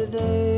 yesterday.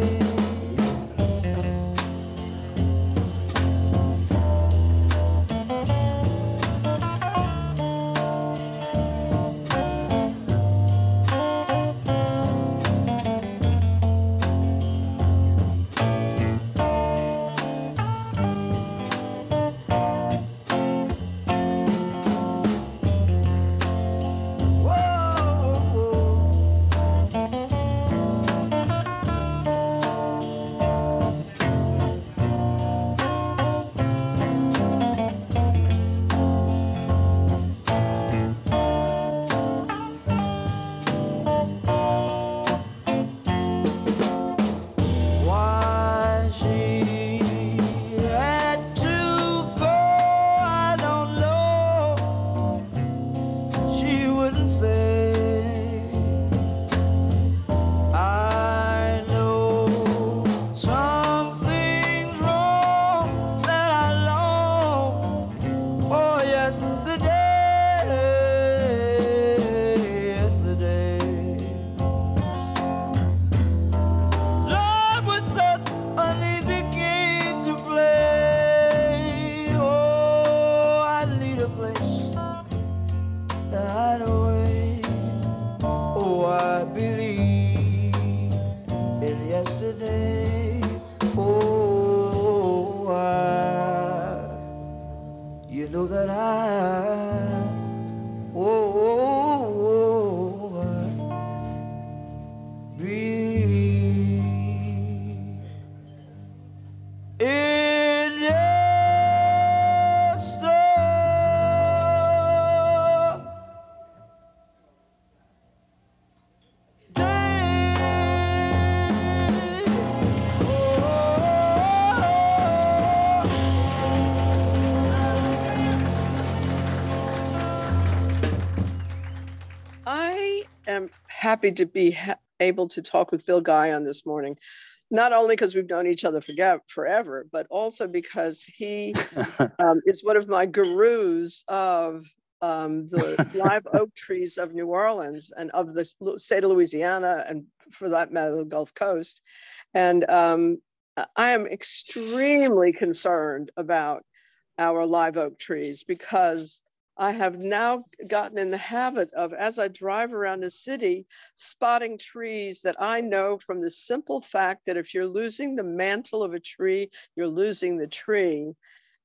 Happy to be ha- able to talk with Bill Guion this morning, not only because we've known each other forget, forever, but also because he um, is one of my gurus of um, the live oak trees of New Orleans and of the state of Louisiana, and for that matter, the Gulf Coast. And um, I am extremely concerned about our live oak trees because I have now gotten in the habit of, as I drive around the city, spotting trees that I know from the simple fact that if you're losing the mantle of a tree, you're losing the tree.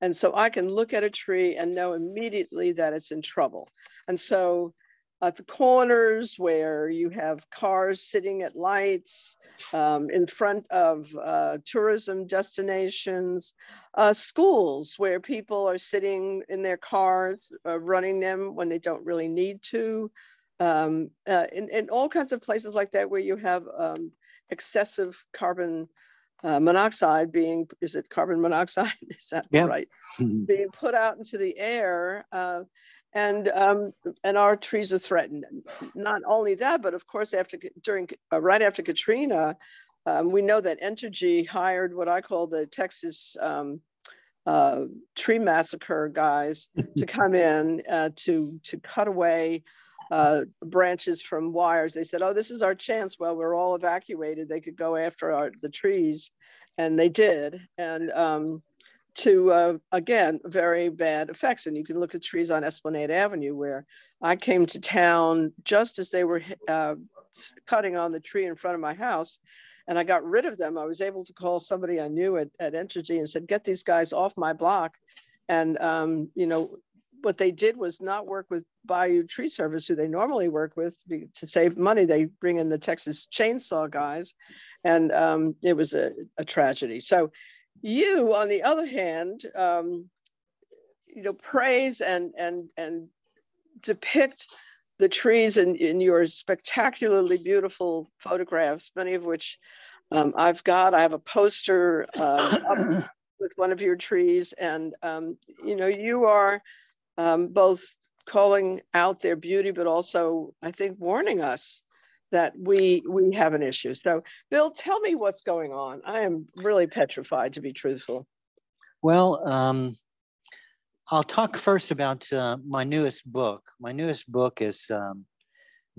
And so I can look at a tree and know immediately that it's in trouble. And so at the corners where you have cars sitting at lights, um, in front of uh, tourism destinations, uh, schools where people are sitting in their cars, uh, running them when they don't really need to, um, uh, in, in all kinds of places like that where you have um, excessive carbon uh, monoxide being, is it carbon monoxide? Is that Yeah. right? being put out into the air. Uh, and um, and our trees are threatened. Not only that, but of course, after during uh, right after Katrina, um, we know that Entergy hired what I call the Texas um, uh, tree massacre guys to come in uh, to to cut away uh, branches from wires. They said, "Oh, this is our chance." Well, we're all evacuated. They could go after our, the trees, and they did. And um, to uh, again very bad effects. And you can look at trees on Esplanade Avenue, where I came to town just as they were uh, cutting on the tree in front of my house. And I got rid of them. I was able to call somebody I knew at, at Entergy and said, "Get these guys off my block." And um, you know, what they did was not work with Bayou Tree Service, who they normally work with to save money. They bring in the Texas chainsaw guys, and um, it was a, a, tragedy. So, you, on the other hand, um, you know, praise and and and depict the trees in, in your spectacularly beautiful photographs, many of which um, I've got. I have a poster uh, with one of your trees, and um, you know, you are um, both calling out their beauty, but also, I think, warning us that we we have an issue. So, Bill, tell me what's going on. I am really petrified, to be truthful. Well, um, I'll talk first about uh, my newest book. My newest book is um,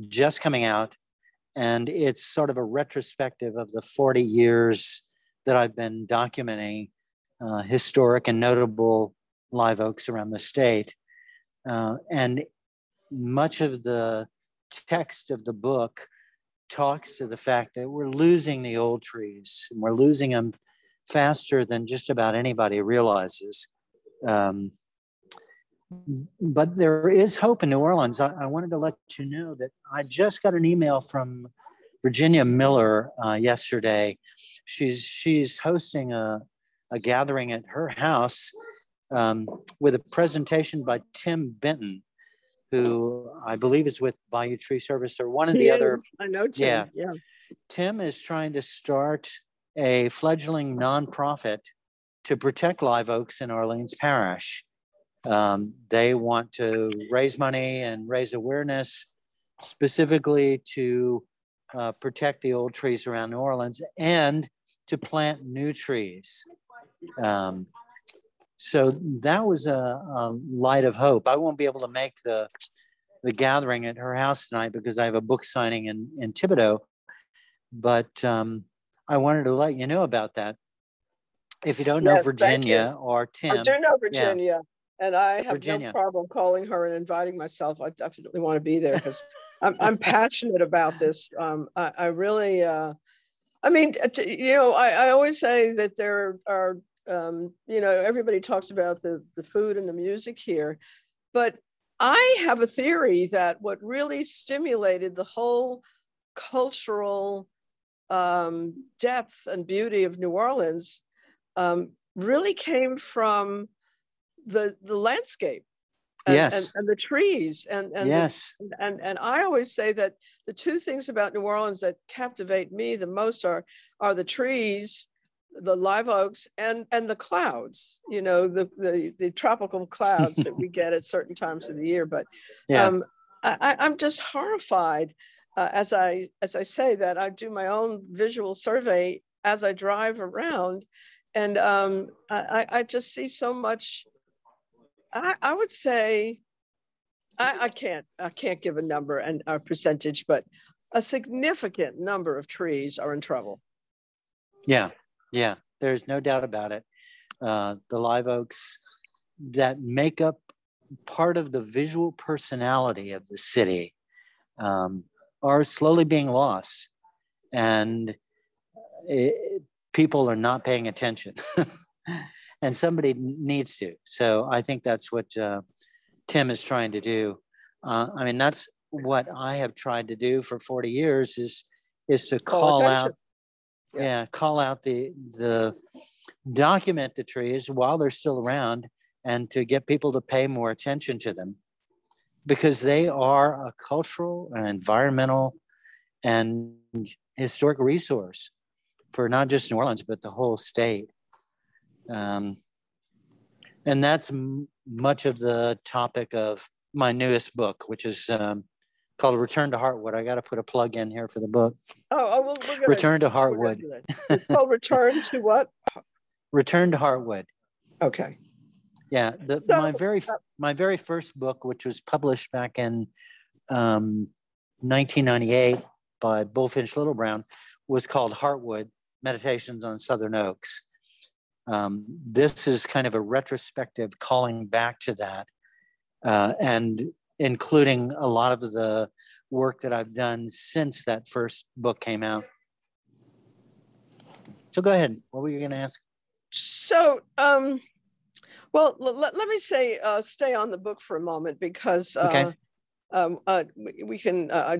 just coming out, and it's sort of a retrospective of the 40 years that I've been documenting uh, historic and notable live oaks around the state. Uh, and much of the text of the book talks to the fact that we're losing the old trees and we're losing them faster than just about anybody realizes. Um, but there is hope in New Orleans. I, I, wanted to let you know that I just got an email from Virginia Miller uh, yesterday. She's she's hosting a, a gathering at her house um, with a presentation by Tim Benton, who I believe is with Bayou Tree Service or one of he the is. other. I know Tim. Yeah. yeah. Tim is trying to start a fledgling nonprofit to protect live oaks in Orleans Parish. Um, they want to raise money and raise awareness specifically to uh, protect the old trees around New Orleans and to plant new trees. Um, so that was a, a, light of hope. I won't be able to make the the gathering at her house tonight because I have a book signing in in Thibodaux, but um, I wanted to let you know about that. If you don't know yes, Virginia or Tim, I do know Virginia, yeah. and I have Virginia. no problem calling her and inviting myself. I definitely want to be there because I'm, I'm passionate about this. Um, I, I really. Uh, I mean, you know, I, I always say that there are um, you know, everybody talks about the, the food and the music here, but I have a theory that what really stimulated the whole cultural um, depth and beauty of New Orleans um, really came from the the landscape and, yes. and, and, the trees and and, yes. the, and and I always say that the two things about New Orleans that captivate me the most are are the trees the live oaks and and the clouds you know the the, the tropical clouds that we get at certain times of the year but yeah. um, I, i'm just horrified uh, as i as i say that i do my own visual survey as i drive around and um, I, I just see so much i, I would say I, I can't i can't give a number and a percentage but a significant number of trees are in trouble yeah yeah, there's no doubt about it. Uh, the live oaks that make up part of the visual personality of the city um, are slowly being lost, and it, people are not paying attention. and somebody needs to. So I think that's what uh, Tim is trying to do. Uh, I mean, that's what I have tried to do for 40 years is is to call, call out yeah. yeah call out the the document the trees while they're still around and to get people to pay more attention to them because they are a cultural and environmental and historic resource for not just New Orleans but the whole state. Um, and that's m- much of the topic of my newest book, which is um, called Return to Heartwood. I got to put a plug in here for the book. Oh, oh well, gonna, Return to Heartwood. It's called Return to what? Return to Heartwood. Okay. Yeah, the, So, my very uh, my very first book, which was published back in um, 1998 by Bulfinch Little Brown, was called Heartwood: Meditations on Southern Oaks. Um, this is kind of a retrospective calling back to that, uh, and including a lot of the work that I've done since that first book came out. So go ahead. What were you going to ask? So, um, well, let, let me say, uh, stay on the book for a moment because uh, Okay. um, uh, we, can. Uh,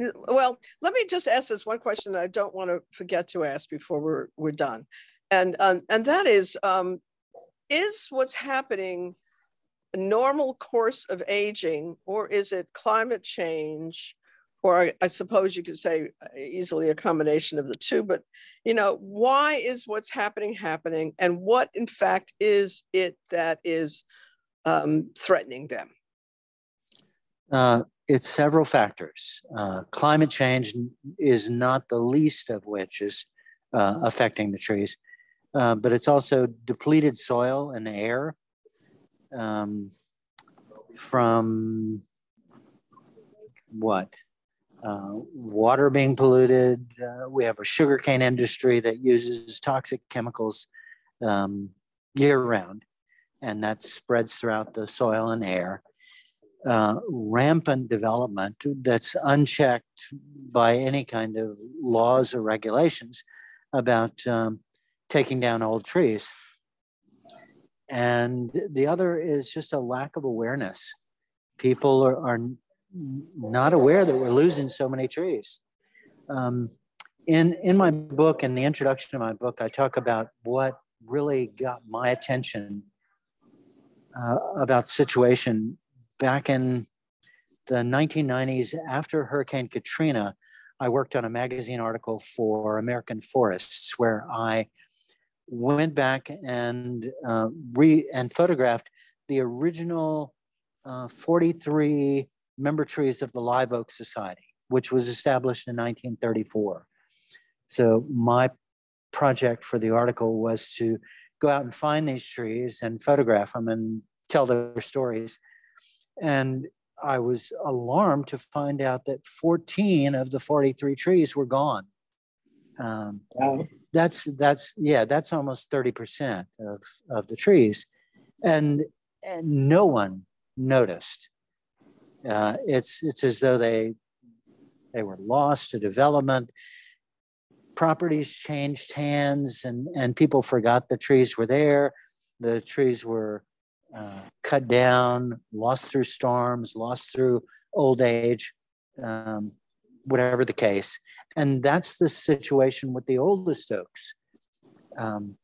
uh, well, let me just ask this one question I don't want to forget to ask before we're we're done, and um, and that is, um, is what's happening normal course of aging, or is it climate change? Or I, suppose you could say uh, easily a combination of the two, but you know, why is what's happening happening, and what in fact is it that is um, threatening them? Uh, it's several factors. Uh, climate change is not the least of which is uh, affecting the trees, uh, but it's also depleted soil and air um, from what? Uh, water being polluted. Uh, we have a sugarcane industry that uses toxic chemicals um, year round, and that spreads throughout the soil and air uh, rampant development that's unchecked by any kind of laws or regulations about um, taking down old trees. And the other is just a lack of awareness. People are, are not aware that we're losing so many trees. Um, in, in my book, in the introduction of my book, I talk about what really got my attention uh, about situation back in the 1990s after Hurricane Katrina, I worked on a magazine article for American Forests where I went back and uh, re and photographed the original uh, 43 member trees of the Live Oak Society, which was established in 1934. So my project for the article was to go out and find these trees and photograph them and tell their stories. And I was alarmed to find out that 14 of the 43 trees were gone. Um, that's that's yeah, that's almost 30% of, of the trees. And, and no one noticed. Uh, it's it's as though they they were lost to development. Properties changed hands and, and people forgot the trees were there. The trees were uh, cut down, lost through storms, lost through old age, um, whatever the case. And that's the situation with the oldest oaks. Um,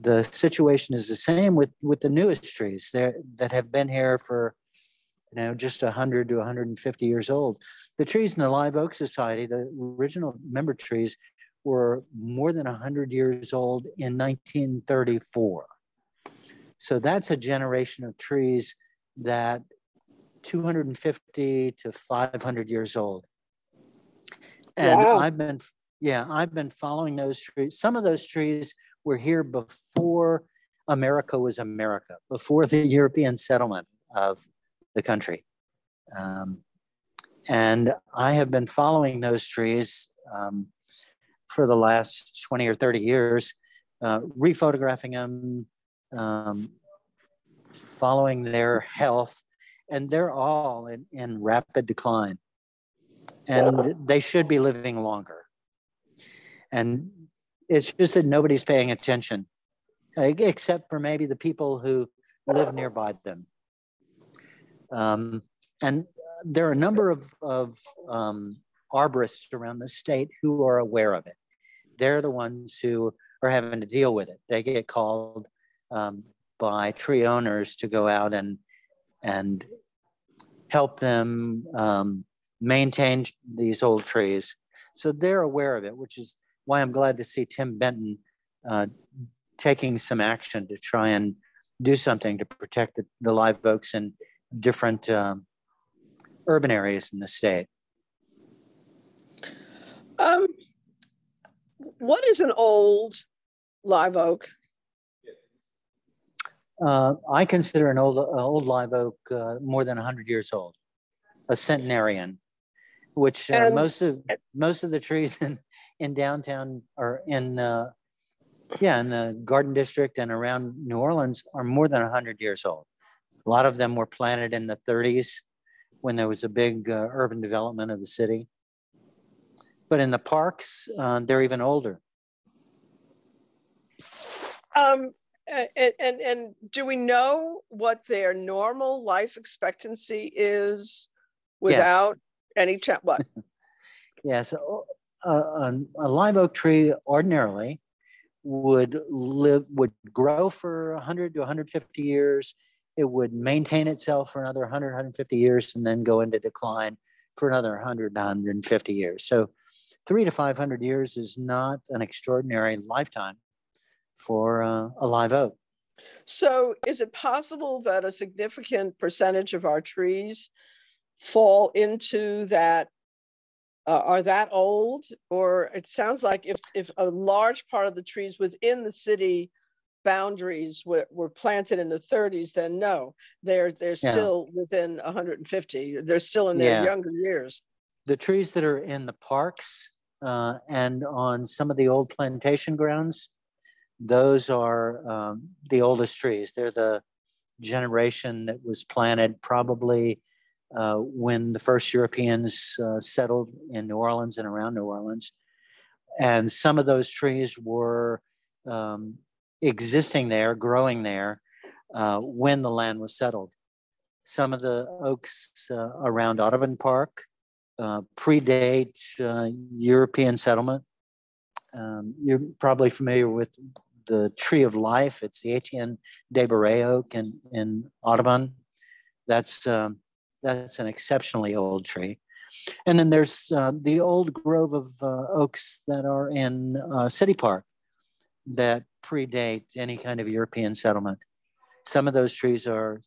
the situation is the same with, with the newest trees there that have been here for you know just 100 to 150 years old. The trees in the Live Oak Society, the original member trees, were more than 100 years old in 1934. So that's a generation of trees that 250 to 500 years old. And Wow. I've been, yeah, I've been following those trees. Some of those trees were here before America was America, before the European settlement of the country. Um, and I have been following those trees um, for the last 20 or 30 years, uh, rephotographing them, um, following their health, and they're all in, in rapid decline. And they should be living longer. And it's just that nobody's paying attention, except for maybe the people who live nearby them. Um, and there are a number of, of um, arborists around the state who are aware of it. They're the ones who are having to deal with it. They get called um, by tree owners to go out and and help them um, maintain these old trees. So they're aware of it, which is why I'm glad to see Tim Benton uh, taking some action to try and do something to protect the, the live oaks in, different um, urban areas in the state. Um, what is an old live oak? Uh, I consider an old, uh, old live oak uh, more than 100 years old, a centenarian, which uh, most of most of the trees in, in downtown or in uh, yeah in the Garden District and around New Orleans are more than 100 years old. A lot of them were planted in the 30s when there was a big uh, urban development of the city. But in the parks, they're even older. Um, and, and and do we know what their normal life expectancy is without yes. Any ch- what? yeah, so uh, a live oak tree ordinarily would live would grow for 100 to 150 years. It would maintain itself for another 100, 150 years, and then go into decline for another 100, 150 years. So, three to 500 years is not an extraordinary lifetime for uh, a live oak. So, is it possible that a significant percentage of our trees fall into that? Uh, are that old, or it sounds like if if a large part of the trees within the city boundaries were, were planted in the 30s, then no, they're they're yeah. still within 150. They're still in their yeah. younger years. The trees that are in the parks uh, and on some of the old plantation grounds, those are um, the oldest trees. They're the generation that was planted probably uh, when the first Europeans uh, settled in New Orleans and around New Orleans. And some of those trees were um, existing there, growing there uh, when the land was settled. Some of the oaks uh, around Audubon Park uh, predate European settlement. Um, you're probably familiar with the Tree of Life. It's the Etienne de Boré oak in, in Audubon. That's, um, that's an exceptionally old tree. And then there's uh, the old grove of uh, oaks that are in uh, City Park that predate any kind of European settlement. Some of those trees are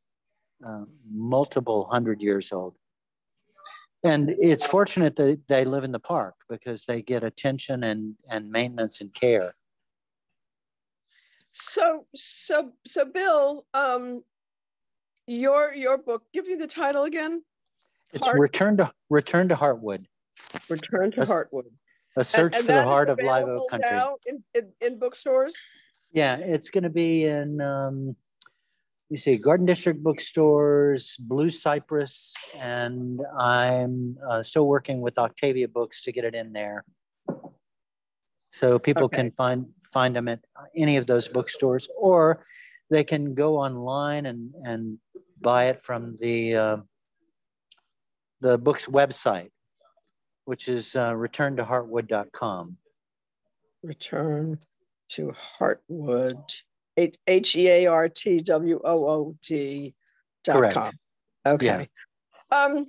uh, multiple hundred years old. And it's fortunate that they live in the park because they get attention and, and maintenance and care. So, so, so, Bill, um, your your book. Give me the title again. It's Heart. Return to Return to Heartwood. Return to a, Heartwood. A search and, and for the heart of live oak country. Now in, in, in bookstores. Yeah, it's going to be in. Um, me see, Garden District bookstores, Blue Cypress, and I'm uh, still working with Octavia Books to get it in there. So people okay. can find find them at any of those bookstores, or they can go online and and buy it from the uh, the book's website, which is uh, returntoheartwood.com. Return to Heartwood, H E A R T W O O D dot com. Okay. Yeah. Um,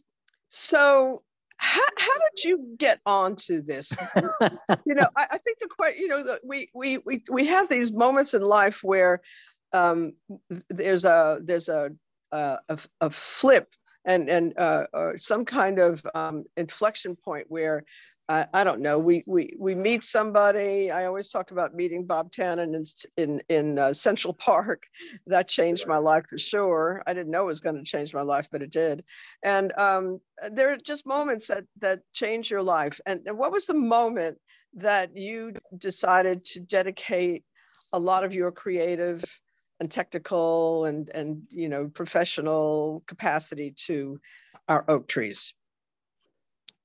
so how, how did you get onto this you know I, I, think the quite you know that we, we we we have these moments in life where um, there's a there's a a, a flip and and uh, some kind of um, inflection point where I, I, don't know. We we we meet somebody. I always talk about meeting Bob Tannen in in, in uh, Central Park. That changed my life for sure. I didn't know it was going to change my life, but it did. And um, there are just moments that that change your life. And, and what was the moment that you decided to dedicate a lot of your creative and technical and and you know professional capacity to our oak trees?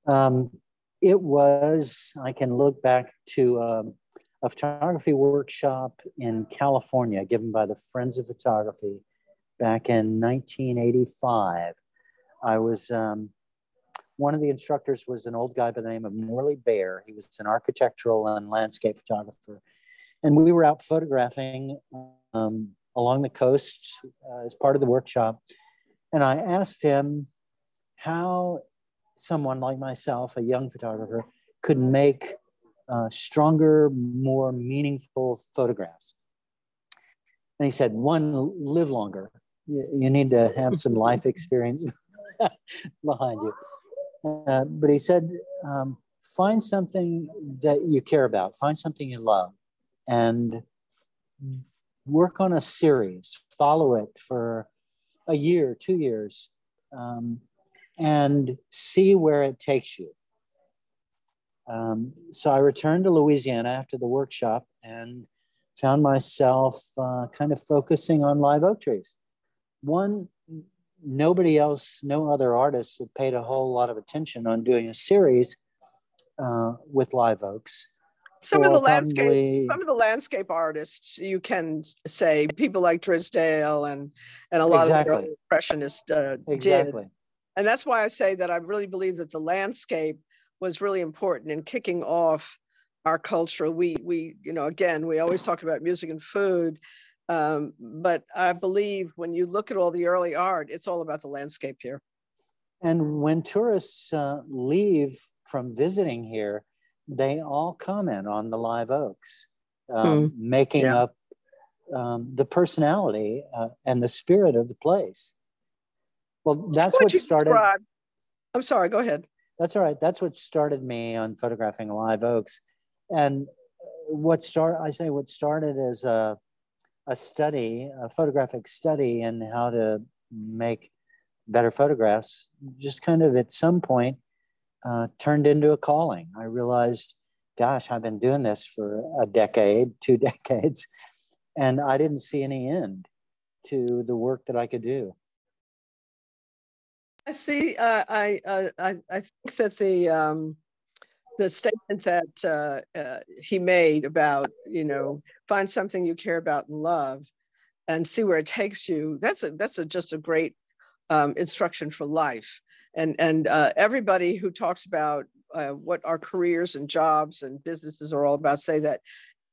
Um, it was, I can look back to um, a photography workshop in California given by the Friends of Photography back in 1985. I was, um, one of the instructors was an old guy by the name of Morley Baer. He was an architectural and landscape photographer. And we were out photographing um, along the coast uh, as part of the workshop. And I asked him how someone like myself, a young photographer, could make uh, stronger, more meaningful photographs. And he said, one, live longer. you, you need to have some life experience behind you. Uh, but he said, um, find something that you care about, find something you love, and work on a series, follow it for a year, two years, um, and see where it takes you. Um, so I returned to Louisiana after the workshop and found myself uh, kind of focusing on live oak trees. One, nobody else, no other artists had paid a whole lot of attention on doing a series uh, with live oaks. Some of the landscape, some of the landscape artists, you can say people like Drysdale and and a lot exactly. of the impressionists uh, exactly. did. And that's why I say that I really believe that the landscape was really important in kicking off our culture. We we you know again we always talk about music and food, um, but I believe when you look at all the early art, it's all about the landscape here. And when tourists uh, leave from visiting here, they all comment on the live oaks, um, mm. making yeah. up um, the personality uh, and the spirit of the place. Well, that's what, what started. Describe? I'm sorry. Go ahead. That's all right. That's what started me on photographing live oaks, and what start I say what started as a a study, a photographic study, in how to make better photographs. Just kind of at some point uh, turned into a calling. I realized, gosh, I've been doing this for a decade, two decades, and I didn't see any end to the work that I could do. I see. Uh, I, uh, I I think that the um, the statement that uh, uh, he made about you know find something you care about and love, and see where it takes you. That's a that's a just a great um, instruction for life. And and uh, everybody who talks about uh, what our careers and jobs and businesses are all about say that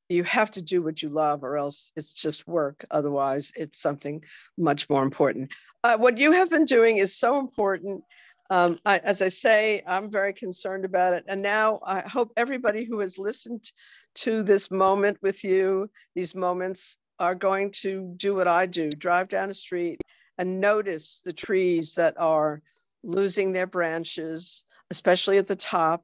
you have to do what you love or else it's just work otherwise it's something much more important. Uh, what you have been doing is so important. Um, I, as i say i'm very concerned about it. And now i hope everybody who has listened to this moment with you these moments are going to do what i do drive down the street and notice the trees that are losing their branches especially at the top.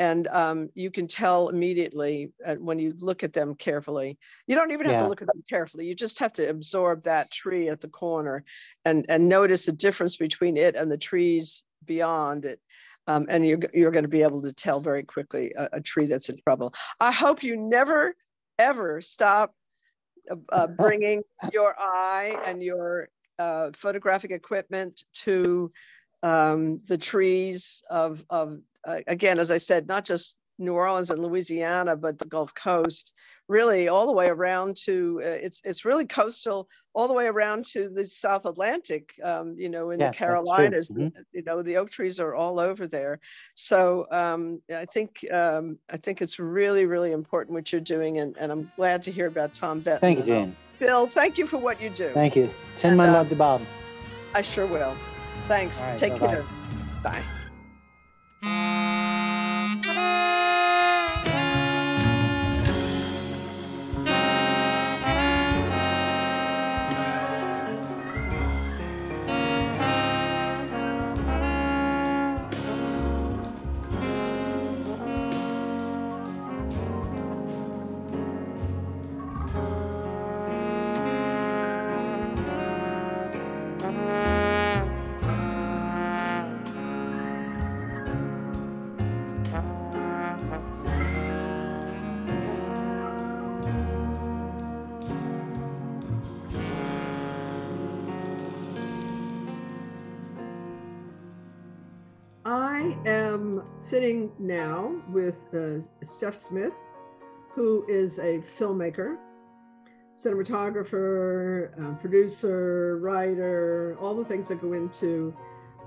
And um, you can tell immediately uh, when you look at them carefully. You don't even have yeah. to look at them carefully. You just have to absorb that tree at the corner and and notice the difference between it and the trees beyond it. Um, and you're, you're going to be able to tell very quickly a, a, tree that's in trouble. I hope you never ever stop uh, uh bringing your eye and your uh, photographic equipment to um, the trees of, of uh, again, as I said, not just New Orleans and Louisiana, but the Gulf Coast, really all the way around to uh, it's it's really coastal, all the way around to the South Atlantic. Um, you know, in yes, the Carolinas, mm-hmm. you know, the oak trees are all over there. So um, I think um, I think it's really really important what you're doing, and, and I'm glad to hear about Tom Benton. Thank you, Jane. Bill, thank you for what you do. Thank you. Send and, my uh, love to Bob. I sure will. Thanks. Right, Take bye-bye. care. Bye. Steph Smith, who is a filmmaker, cinematographer, uh, producer, writer, all the things that go into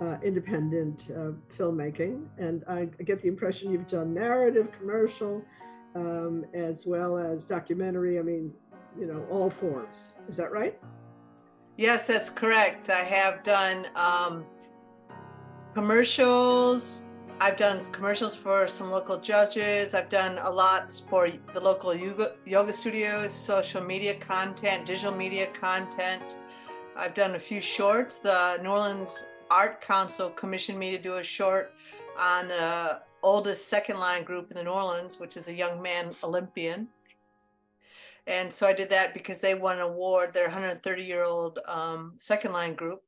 uh, independent uh, filmmaking. And I, get the impression you've done narrative, commercial, um, as well as documentary. I mean, you know, all forms. Is that right? Yes, that's correct. I have done um, commercials, I've done commercials for some local judges. I've done a lot for the local yoga, yoga studios, social media content, digital media content. I've done a few shorts. The New Orleans Art Council commissioned me to do a short on the oldest second line group in the New Orleans, which is a Young Men Olympian. And so I did that because they won an award, their 130 year old um, second line group.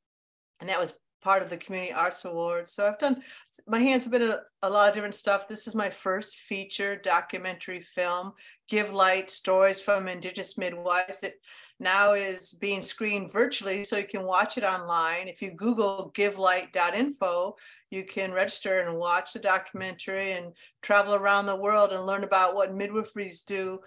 And that was part of the Community Arts Award. So I've done, my hands have been a, a, lot of different stuff. This is my first feature documentary film, Give Light Stories from Indigenous Midwives. It now is being screened virtually, so you can watch it online. If you Google givelight.info, you can register and watch the documentary and travel around the world and learn about what midwiferys do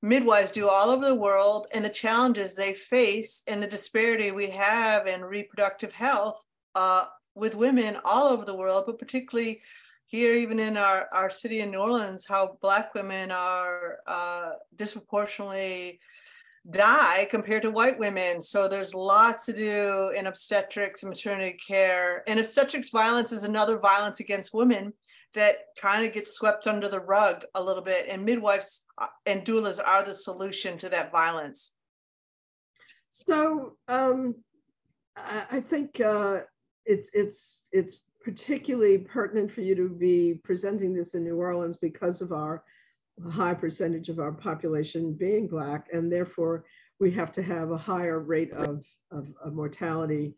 midwives do all over the world and the challenges they face and the disparity we have in reproductive health uh, with women all over the world, but particularly here, even in our, our city in New Orleans, how Black women are uh, disproportionately die compared to white women. So there's lots to do in obstetrics and maternity care. And obstetrics violence is another violence against women that kind of gets swept under the rug a little bit. And midwives uh, and doulas are the solution to that violence. So um, I think uh, it's it's it's particularly pertinent for you to be presenting this in New Orleans because of our high percentage of our population being Black, and therefore we have to have a higher rate of, of, of mortality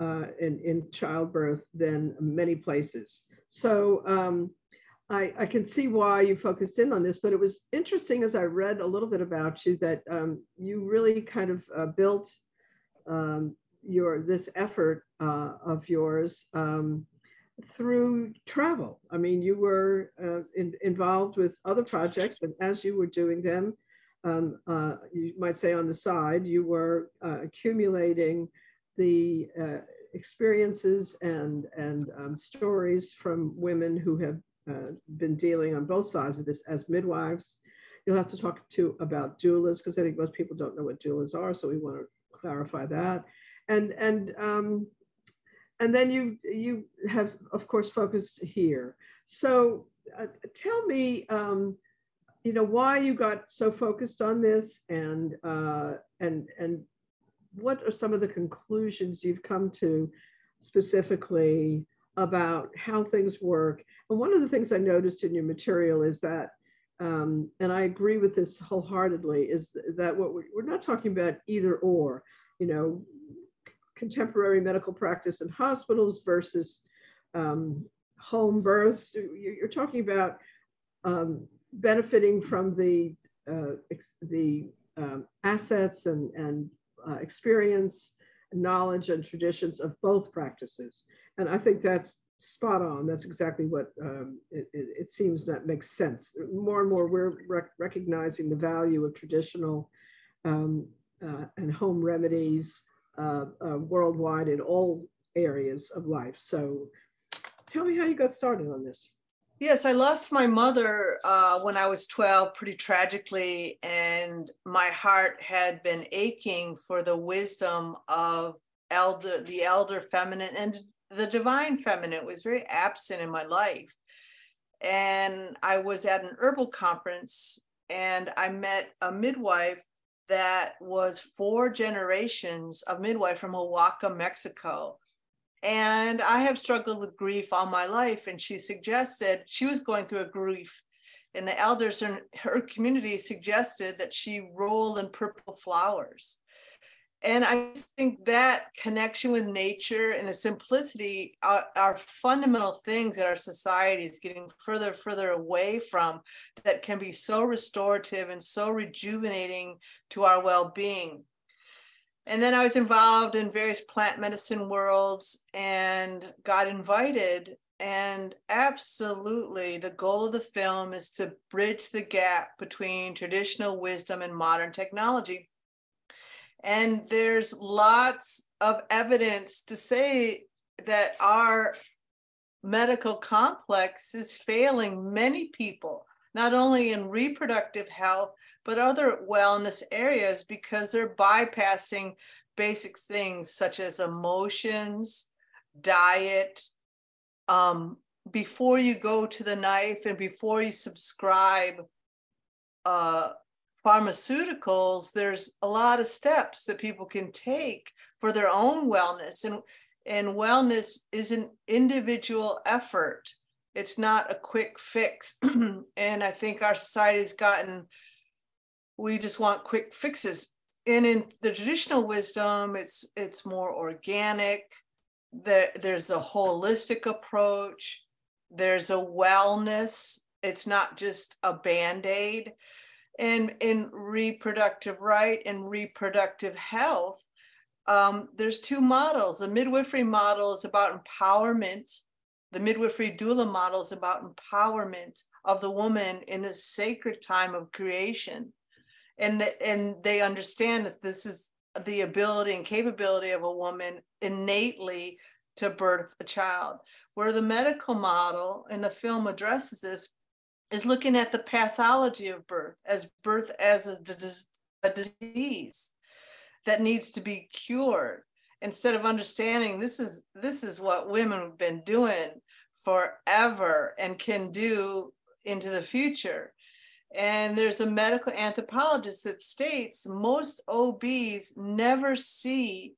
uh, in, in childbirth than many places. So um, I, I, can see why you focused in on this, but it was interesting as I read a little bit about you that um, you really kind of uh, built um, your this effort uh, of yours um, through travel. I mean, you were uh, in, involved with other projects, and as you were doing them, um, uh, you might say on the side, you were uh, accumulating the uh, experiences and and um, stories from women who have uh, been dealing on both sides of this as midwives. You'll have to talk to about doulas because I think most people don't know what doulas are, so we want to clarify that and and um, and then you you have of course focused here. So uh, tell me, um, you know, why you got so focused on this, and uh, and and what are some of the conclusions you've come to specifically about how things work? And one of the things I noticed in your material is that um, and I agree with this wholeheartedly, is that what we're, we're, not talking about either or. You know, contemporary medical practice in hospitals versus um, home births. You're talking about um, benefiting from the uh, the um, assets and, and uh, experience, knowledge, and traditions of both practices. And I think that's spot on. That's exactly what um, it, it, it, seems that makes sense. More and more, we're rec recognizing the value of traditional um, uh, and home remedies uh, uh, worldwide in all areas of life. So tell me how you got started on this. Yes, I lost my mother uh, when I was 12 pretty tragically, and my heart had been aching for the wisdom of elder, the elder feminine and the divine feminine was very absent in my life. And I was at an herbal conference and I met a midwife that was four generations of midwife from Oaxaca, Mexico. And I have struggled with grief all my life. And she suggested she was going through a grief. And the elders in her community suggested that she roll in purple flowers and I think that connection with nature and the simplicity are, are, fundamental things that our society is getting further further away from that can be so restorative and so rejuvenating to our well-being. And then i was involved in various plant medicine worlds and got invited and absolutely the goal of the film is to bridge the gap between traditional wisdom and modern technology and there's lots of evidence to say that our medical complex is failing many people, not only in reproductive health, but other wellness areas because they're bypassing basic things such as emotions, diet. Um, before you go to the knife and before you subscribe uh, pharmaceuticals, there's a lot of steps that people can take for their own wellness. And, and wellness is an individual effort. It's not a quick fix. and I think our society has gotten, we just want quick fixes. And in the traditional wisdom, it's it's more organic. There, there's a holistic approach. There's a wellness. It's not just a band-aid and in reproductive right and reproductive health, um, there's two models. The midwifery model is about empowerment. The midwifery doula model is about empowerment of the woman in this sacred time of creation. And, the, and they understand that this is the ability and capability of a woman innately to birth a child. Where the medical model in the film addresses this is looking at the pathology of birth as birth as a, a disease that needs to be cured. Instead of understanding this is this is what women have been doing forever and can do into the future. And there's a medical anthropologist that states most obs never see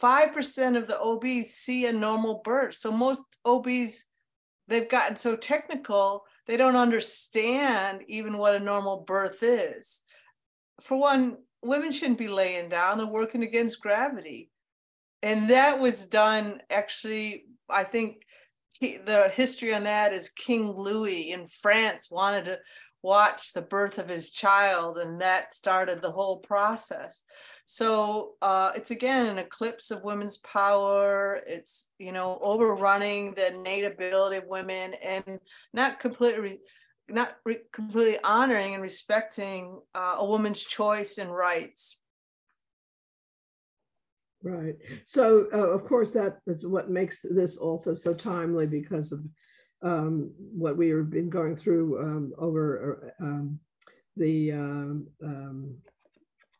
5% of the obs see a normal birth. So most obs they've gotten so technical they don't understand even what a normal birth is. For one, women shouldn't be laying down, they're working against gravity. And that was done actually, I think the history on that is King Louis in France wanted to watch the birth of his child, and that started the whole process. So uh, it's again an eclipse of women's power. It's you know overrunning the innate ability of women and not completely, not re- completely honoring and respecting uh, a woman's choice and rights. Right. So uh, of course that is what makes this also so timely because of um, what we have been going through um, over uh, um, the um, um,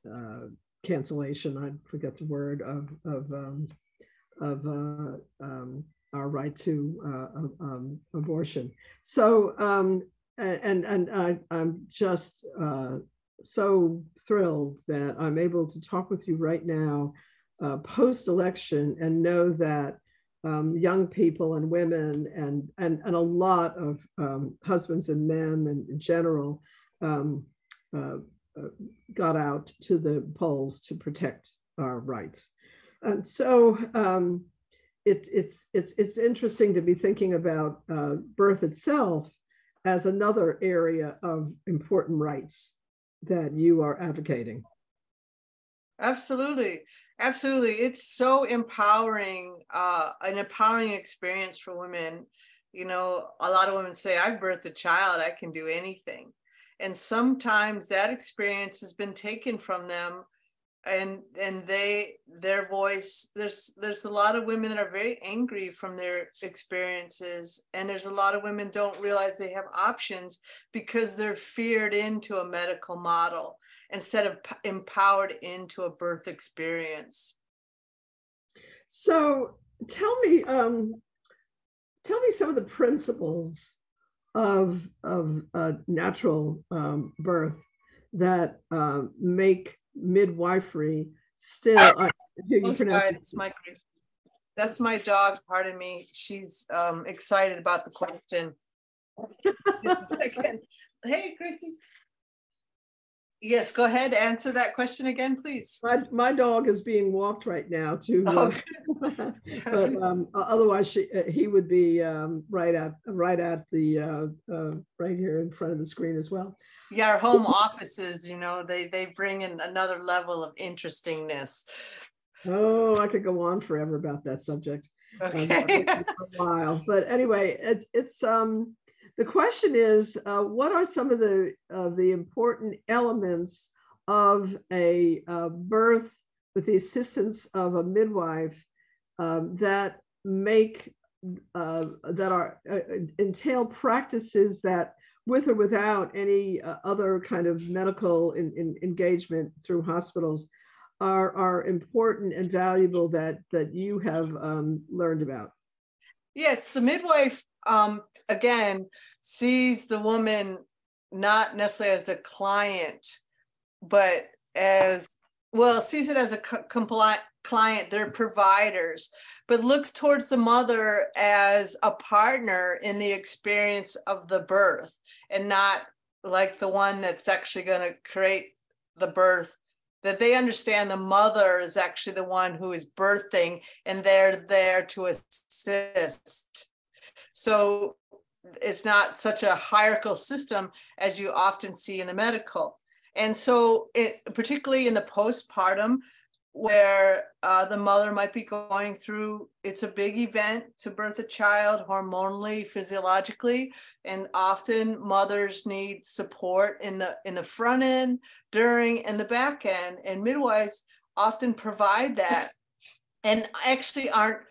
uh, cancellation, I forget the word, of, of, um, of uh, um, our right to uh, um, abortion. So, um, and, and I, I'm just uh, so thrilled that I'm able to talk with you right now uh, post-election and know that um, young people and women and, and, and a lot of um, husbands and men and in general um, uh, got out to the polls to protect our rights. And so um, it, it's, it's, it's interesting to be thinking about uh, birth itself as another area of important rights that you are advocating. Absolutely. Absolutely. It's so empowering, uh, an empowering experience for women. You know, a lot of women say, I've birthed a child, I can do anything and sometimes that experience has been taken from them. And and they their voice there's there's a lot of women that are very angry from their experiences. And there's a lot of women don't realize they have options because they're feared into a medical model instead of empowered into a birth experience. So tell me um tell me some of the principles of of uh, natural um, birth that uh, make midwifery still. Uh, oh, sorry, that's my that's my dog. Pardon me. She's um, excited about the question. Just a second. Hey, Gracie. Yes, go ahead. Answer that question again, please. My, my dog is being walked right now too. oh, but um, otherwise she, uh, he would be um, right at right at the uh, uh, right here in front of the screen as well. Yeah, our home offices, you know, they they bring in another level of interestingness. Oh, I could go on forever about that subject. Okay. Um, for a while, but anyway, it's it's um the question is, uh, what are some of the, uh, the important elements of a uh, birth with the assistance of a midwife um, that make, uh, that are, uh, entail practices that with or without any uh, other kind of medical in, in engagement through hospitals are, are important and valuable that, that you have um, learned about? Yes, the midwife um, again sees the woman not necessarily as a client but as well sees it as a compliant client they're providers but looks towards the mother as a partner in the experience of the birth and not like the one that's actually going to create the birth that they understand the mother is actually the one who is birthing and they're there to assist. So it's not such a hierarchical system as you often see in the medical. And so it particularly in the postpartum where uh, the mother might be going through it's a big event to birth a child hormonally physiologically and often mothers need support in the in the front end during and the back end and midwives often provide that and actually aren't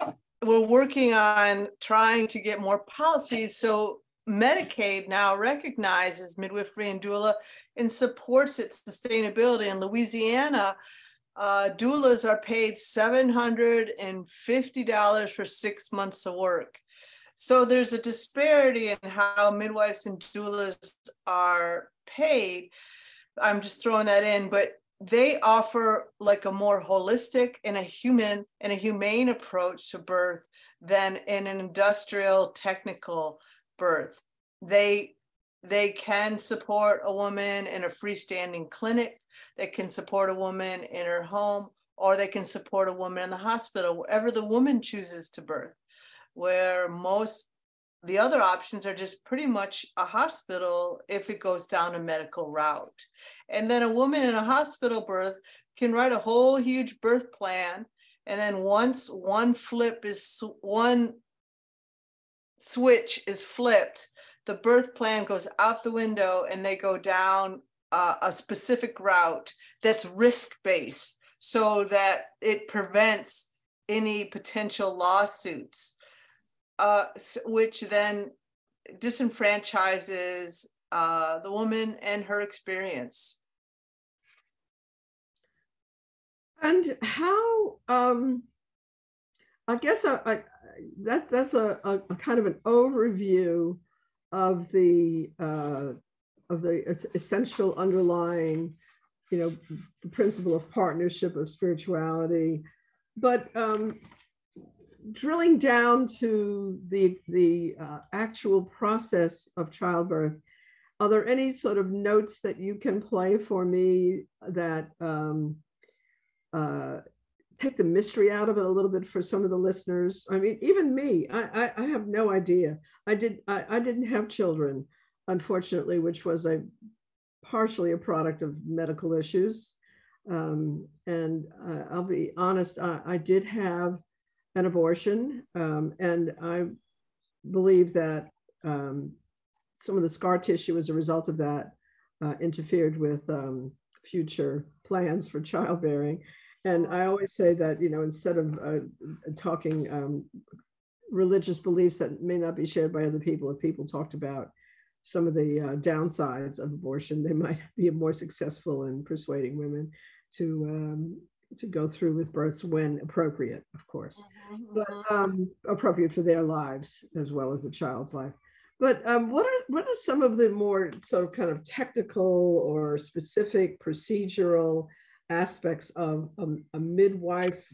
we're working on trying to get more policies so Medicaid now recognizes midwifery and doula and supports its sustainability. In Louisiana, uh, doulas are paid $750 for six months of work. So there's a disparity in how midwives and doulas are paid. I'm just throwing that in, but they offer like a more holistic and a human and a humane approach to birth than in an industrial technical birth. They they can support a woman in a freestanding clinic. They can support a woman in her home or they can support a woman in the hospital wherever the woman chooses to birth where most the other options are just pretty much a hospital if it goes down a medical route. And then a woman in a hospital birth can write a whole huge birth plan and then once one flip is one switch is flipped the birth plan goes out the window and they go down uh, a specific route that's risk based so that it prevents any potential lawsuits, uh, which then disenfranchises uh, the woman and her experience. And how, um, I guess I, I, that that's a, a, a, kind of an overview of the uh, of the essential underlying, you know, the principle of partnership, of spirituality. But um, drilling down to the, the uh, actual process of childbirth, are there any sort of notes that you can play for me that um, uh, take the mystery out of it a little bit for some of the listeners? I mean, even me, I, I, I have no idea. I did I, I didn't have children unfortunately, which was a partially a product of medical issues. Um, and uh, I'll be honest, I, I, did have an abortion, um, and I believe that um, some of the scar tissue as a result of that uh, interfered with um, future plans for childbearing. And I always say that, you know, instead of uh, talking um, religious beliefs that may not be shared by other people, if people talked about some of the uh, downsides of abortion, they might be more successful in persuading women to um, to go through with births when appropriate, of course, mm-hmm. but mm-hmm. um, appropriate for their lives as well as the child's life. But um, what are what are some of the more sort of kind of technical or specific procedural aspects of a, a midwife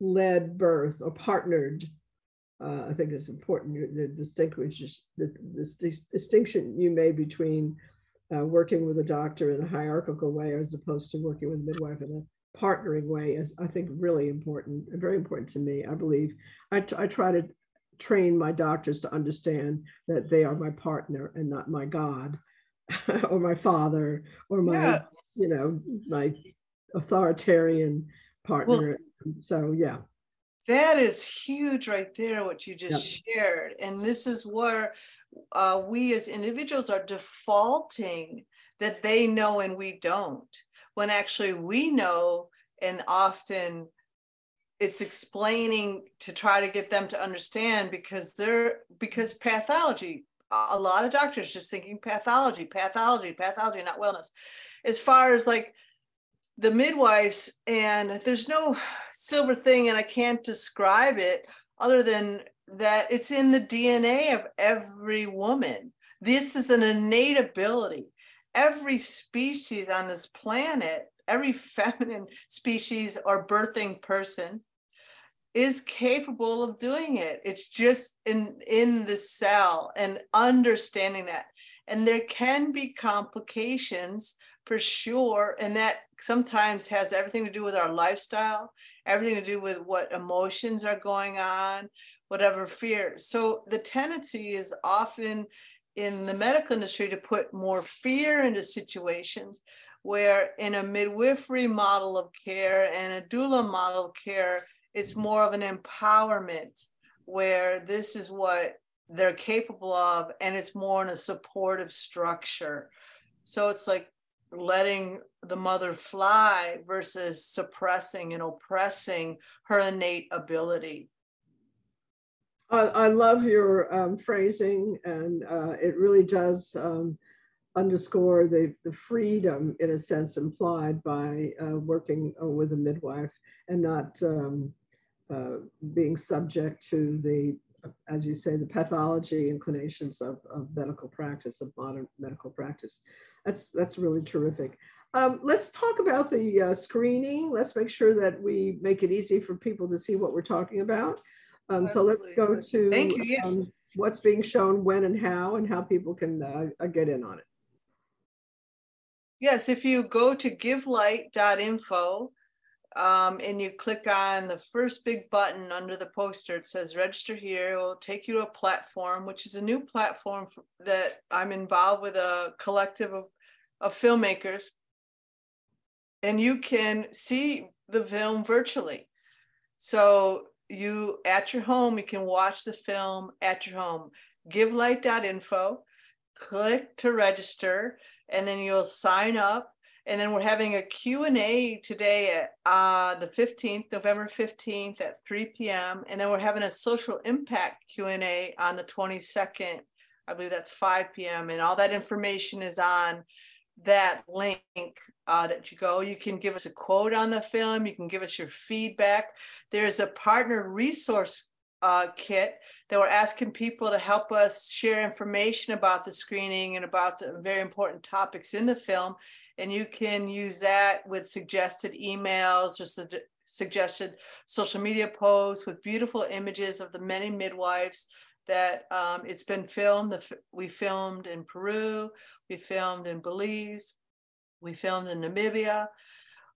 led birth or partnered uh, I think it's important the distinguish the, this distinction you made between uh, working with a doctor in a hierarchical way as opposed to working with a midwife in a partnering way is I think really important, and very important to me. I believe I, try to train my doctors to understand that they are my partner and not my God or my father or my yeah. you know my authoritarian partner. Well, so yeah that is huge right there, what you just yep. shared. And this is where uh, we as individuals are defaulting that they know and we don't, when actually we know and often it's explaining to try to get them to understand because they're because pathology a lot of doctors just thinking pathology pathology pathology not wellness. As far as like the midwives and there's no silver thing and i can't describe it other than that it's in the dna of every woman. This is an innate ability. Every species on this planet, every feminine species or birthing person is capable of doing it. It's just in in the cell and understanding that. And there can be complications for sure. And that sometimes has everything to do with our lifestyle, everything to do with what emotions are going on, whatever fear. So the tendency is often in the medical industry to put more fear into situations where in a midwifery model of care and a doula model of care, it's more of an empowerment where this is what they're capable of and it's more in a supportive structure. So it's like letting the mother fly versus suppressing and oppressing her innate ability. I, I love your um, phrasing, and uh, it really does um, underscore the, the freedom, in a sense, implied by uh, working uh, with a midwife and not um, uh, being subject to the, as you say, the pathology inclinations of, of medical practice, of modern medical practice. That's, that's really terrific. Um, let's talk about the uh, screening. Let's make sure that we make it easy for people to see what we're talking about. Um, so let's go to Thank you. um, what's being shown, when and how, and how people can uh, uh, get in on it. Yes, if you go to givelight.info um, and you click on the first big button under the poster, it says register here. It will take you to a platform, which is a new platform that I'm involved with a collective of, of filmmakers. And you can see the film virtually. So you at your home, you can watch the film at your home. Givelight.info, click to register, and then you'll sign up. And then we're having a Q&A today at uh, the 15th, November 15th at 3 p.m. And then we're having a social impact Q&A on the 22nd. I believe that's 5 p.m. And all that information is on that link uh, that you go. You can give us a quote on the film. You can give us your feedback. There's a partner resource uh, kit that we're asking people to help us share information about the screening and about the very important topics in the film. And you can use that with suggested emails or su suggested social media posts with beautiful images of the many midwives that um, it's been filmed. The, we filmed in Peru, we filmed in Belize, we filmed in Namibia,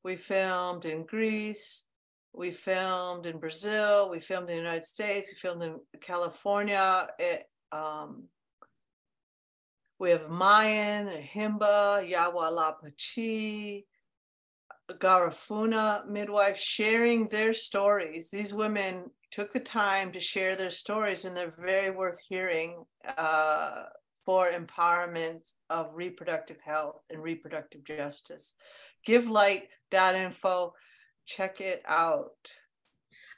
we filmed in Greece, we filmed in Brazil, we filmed in the United States, we filmed in California. It, um, we have Mayan, Himba, Yawalapiti, Garifuna midwives sharing their stories. These women took the time to share their stories, and they're very worth hearing uh, for empowerment of reproductive health and reproductive justice. GiveLight.info, check it out.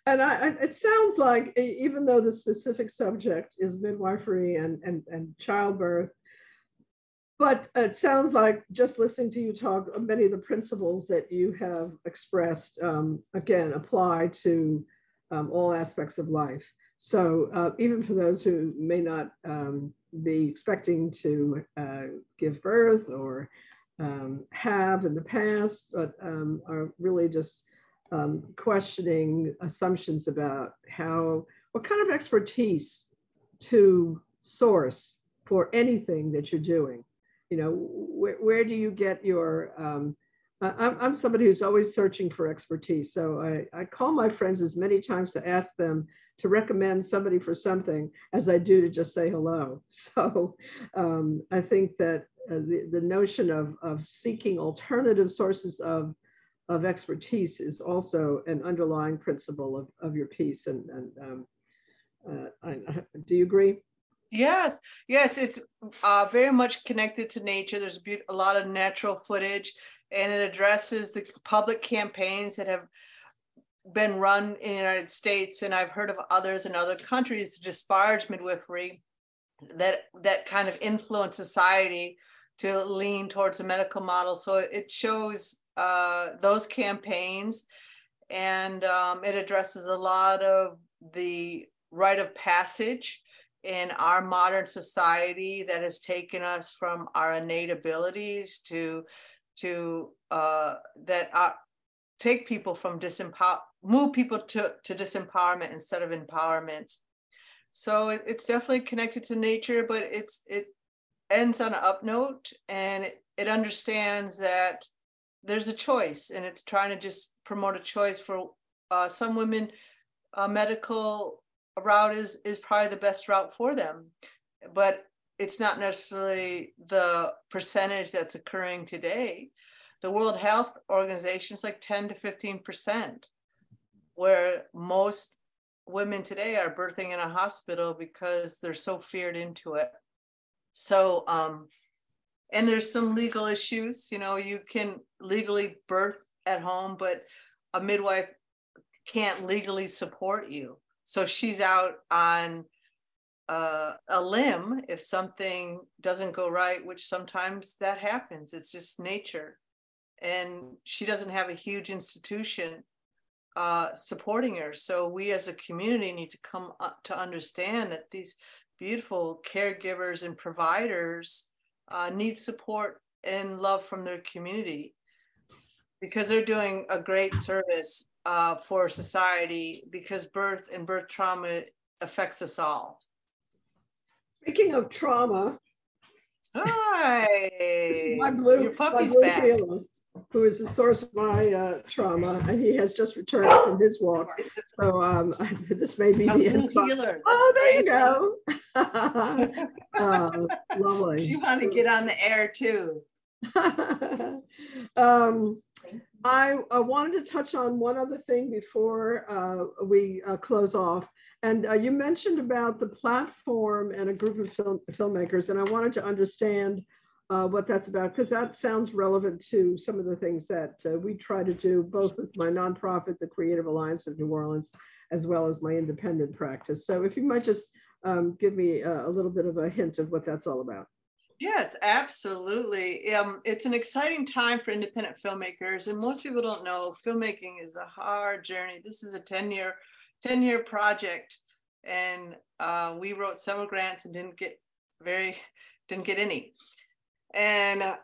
And I, it sounds like even though the specific subject is midwifery and, and, and childbirth, but it sounds like just listening to you talk, many of the principles that you have expressed, um, again, apply to um, all aspects of life. So uh, even for those who may not um, be expecting to uh, give birth or um, have in the past, but um, are really just um, questioning assumptions about how, what kind of expertise to source for anything that you're doing. You know, where, where do you get your um, I'm, I'm somebody who's always searching for expertise. So I, I call my friends as many times to ask them to recommend somebody for something as I do to just say hello. So um, I think that uh, the, the notion of, of seeking alternative sources of, of expertise is also an underlying principle of, of your piece. And, and um, uh, I, do you agree? Yes, yes, it's uh, very much connected to nature. There's a, a lot of natural footage and it addresses the public campaigns that have been run in the United States, and I've heard of others in other countries to disparage midwifery that that kind of influence society to lean towards a medical model. So it shows uh, those campaigns, and um, it addresses a lot of the rite of passage in our modern society that has taken us from our innate abilities to to uh, that uh, take people from disempower move people to, to disempowerment instead of empowerment. So it, it's definitely connected to nature but it's it ends on an up note and it, it understands that there's a choice and it's trying to just promote a choice for uh, some women a medical route is is probably the best route for them but it's not necessarily the percentage that's occurring today. The world health organization is like 10 to 15 percent where most women today are birthing in a hospital because they're so feared into it. So um and there's some legal issues you know you can legally birth at home but a midwife can't legally support you so she's out on uh, a limb if something doesn't go right which sometimes that happens. It's just nature. And she doesn't have a huge institution uh, supporting her. So we as a community need to come up to understand that these beautiful caregivers and providers uh, need support and love from their community because they're doing a great service uh, for society because birth and birth trauma affects us all. Speaking of trauma, hi, my blue, your puppy's my blue back. heeler, who is the source of my uh, trauma, and he has just returned from his walk. So um, this may be A the end. heeler. Oh, there you go. Oh, lovely. You want to get on the air too. um, I, I wanted to touch on one other thing before uh, we uh, close off. And uh, you mentioned about the platform and a group of film, filmmakers, and I wanted to understand uh, what that's about because that sounds relevant to some of the things that uh, we try to do, both with my nonprofit, the Creative Alliance of New Orleans, as well as my independent practice. So if you might just um, give me a, a little bit of a hint of what that's all about. Yes, absolutely. Um, it's an exciting time for independent filmmakers, and most people don't know filmmaking is a hard journey. This is a 10 year 10 year project, and uh, we wrote several grants and didn't get very didn't get any. And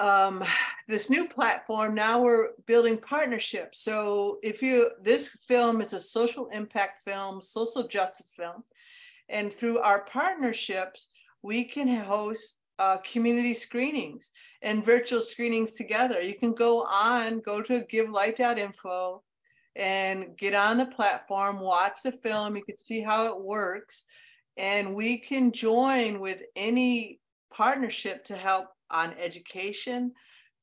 um, this new platform now we're building partnerships. So if you this film is a social impact film, social justice film, and through our partnerships we can host uh, community screenings and virtual screenings together. You can go on, go to givelight.info and get on the platform, watch the film. You can see how it works. And we can join with any partnership to help on education,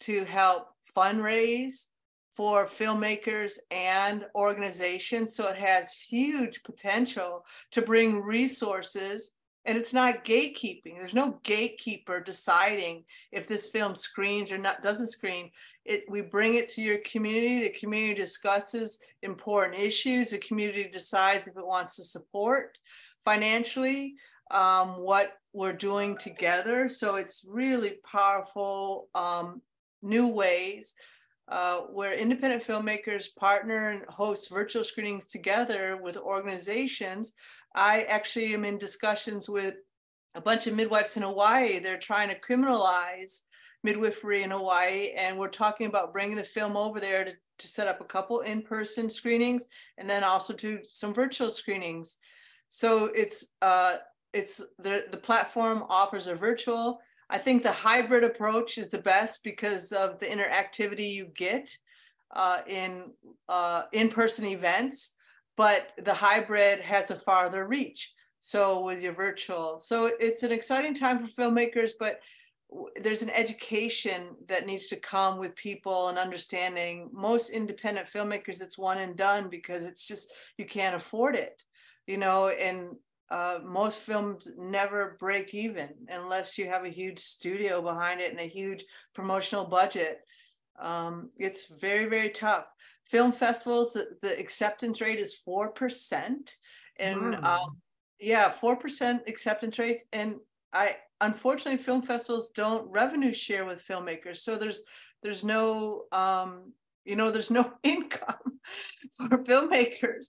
to help fundraise for filmmakers and organizations. So it has huge potential to bring resources and it's not gatekeeping. There's no gatekeeper deciding if this film screens or not doesn't screen. It we bring it to your community. The community discusses important issues. The community decides if it wants to support financially um, what we're doing together. So it's really powerful um, new ways uh, where independent filmmakers partner and host virtual screenings together with organizations I actually am in discussions with a bunch of midwives in Hawaii. They're trying to criminalize midwifery in Hawaii, and we're talking about bringing the film over there to, to set up a couple in-person screenings and then also do some virtual screenings. So it's uh, it's the the platform offers a virtual. I think the hybrid approach is the best because of the interactivity you get uh, in uh, in-person events but the hybrid has a farther reach. So with your virtual, so it's an exciting time for filmmakers, but there's an education that needs to come with people and understanding most independent filmmakers it's one and done because it's just you can't afford it you know and uh, most films never break even unless you have a huge studio behind it and a huge promotional budget um, it's very very tough film festivals, the acceptance rate is 4%. And wow. um, yeah, 4% acceptance rates. And I, unfortunately, film festivals don't revenue share with filmmakers. So there's, there's no, um, you know, there's no income for filmmakers.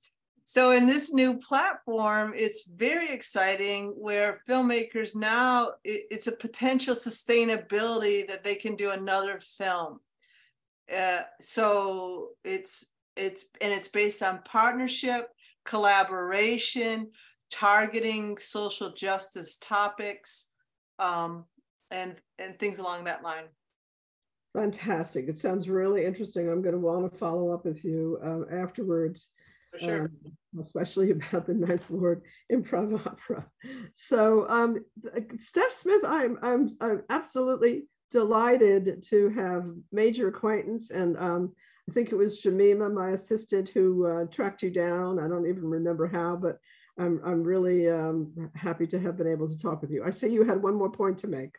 So in this new platform, it's very exciting where filmmakers now it's a potential sustainability that they can do another film. Uh, so it's it's and it's based on partnership, collaboration, targeting social justice topics, um, and and things along that line. Fantastic! It sounds really interesting. I'm going to want to follow up with you uh, afterwards. Sure. Um, especially about the Ninth Ward Improv Opera. So, um, Steph Smith, I'm, I'm, I'm absolutely delighted to have made your acquaintance. And um, I think it was Shamima, my assistant, who uh, tracked you down. I don't even remember how, but I'm, I'm really um, happy to have been able to talk with you. I see you had one more point to make.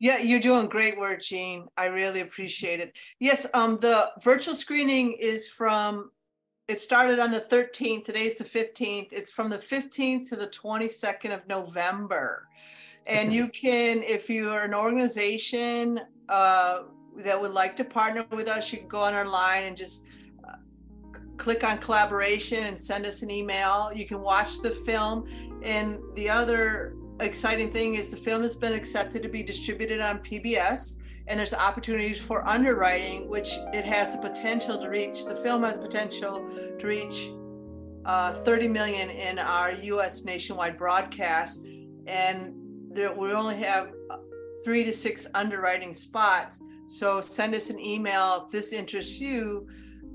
Yeah, you're doing great work, Jean. I really appreciate it. Yes, um, the virtual screening is from it started on the 13th. Today's the 15th. It's from the 15th to the 22nd of November. And you can, if you are an organization uh, that would like to partner with us, you can go on our line and just uh, click on collaboration and send us an email. You can watch the film. And the other exciting thing is the film has been accepted to be distributed on PBS and there's opportunities for underwriting, which it has the potential to reach. The film has potential to reach uh, 30 million in our U.S. nationwide broadcast, and there, we only have uh, three to six underwriting spots. So send us an email if this interests you.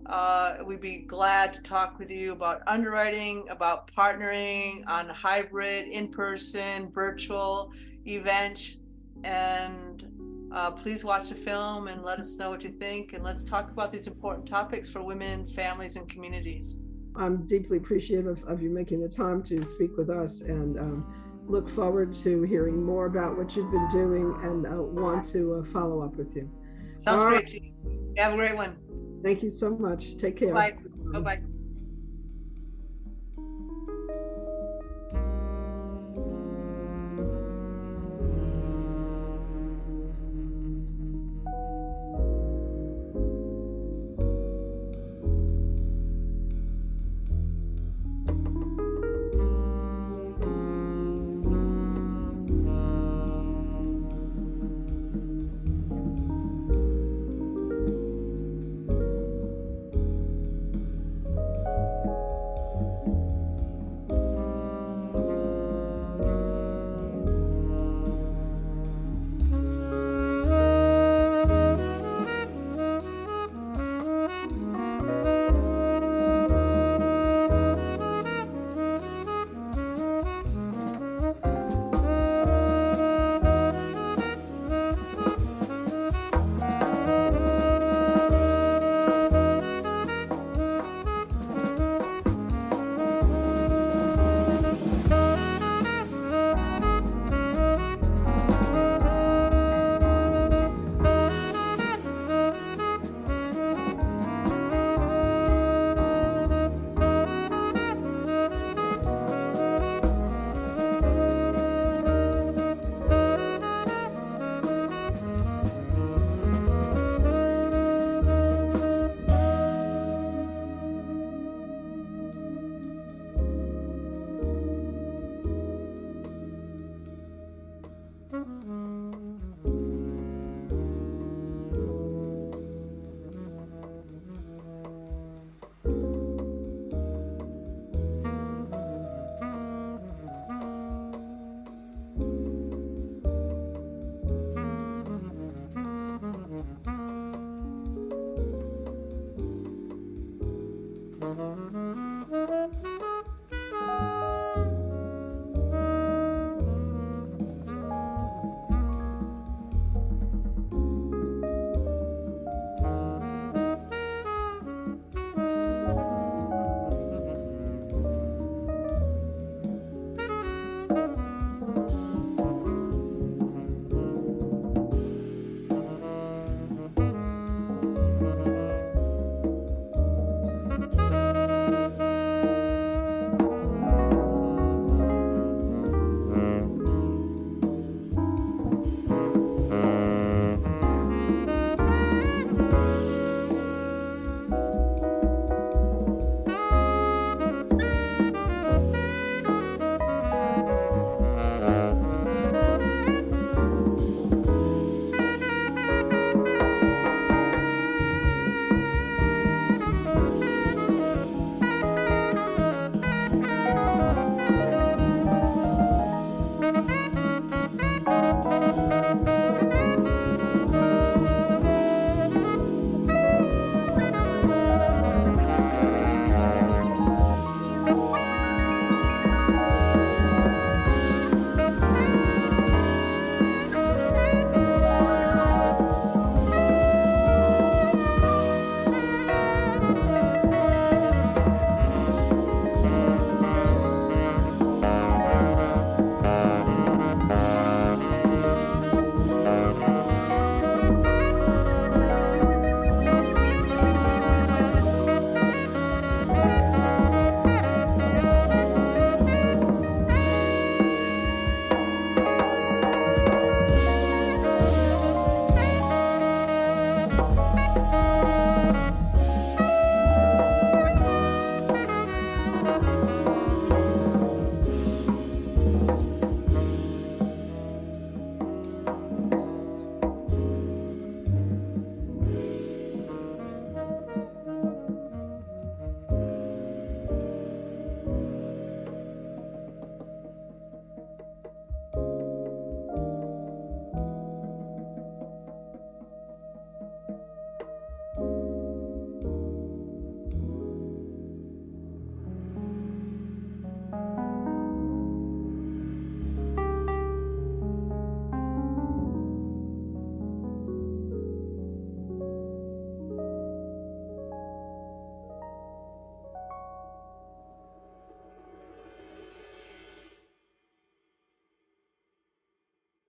Uh, we'd be glad to talk with you about underwriting, about partnering on hybrid, in person, virtual events, and uh, please watch the film and let us know what you think. And let's talk about these important topics for women, families, and communities. I'm deeply appreciative of, you making the time to speak with us and um, look forward to hearing more about what you've been doing and uh, want to uh, follow up with you. Sounds All great. Right. Have a great one. Thank you so much. Take care. Bye. Bye bye.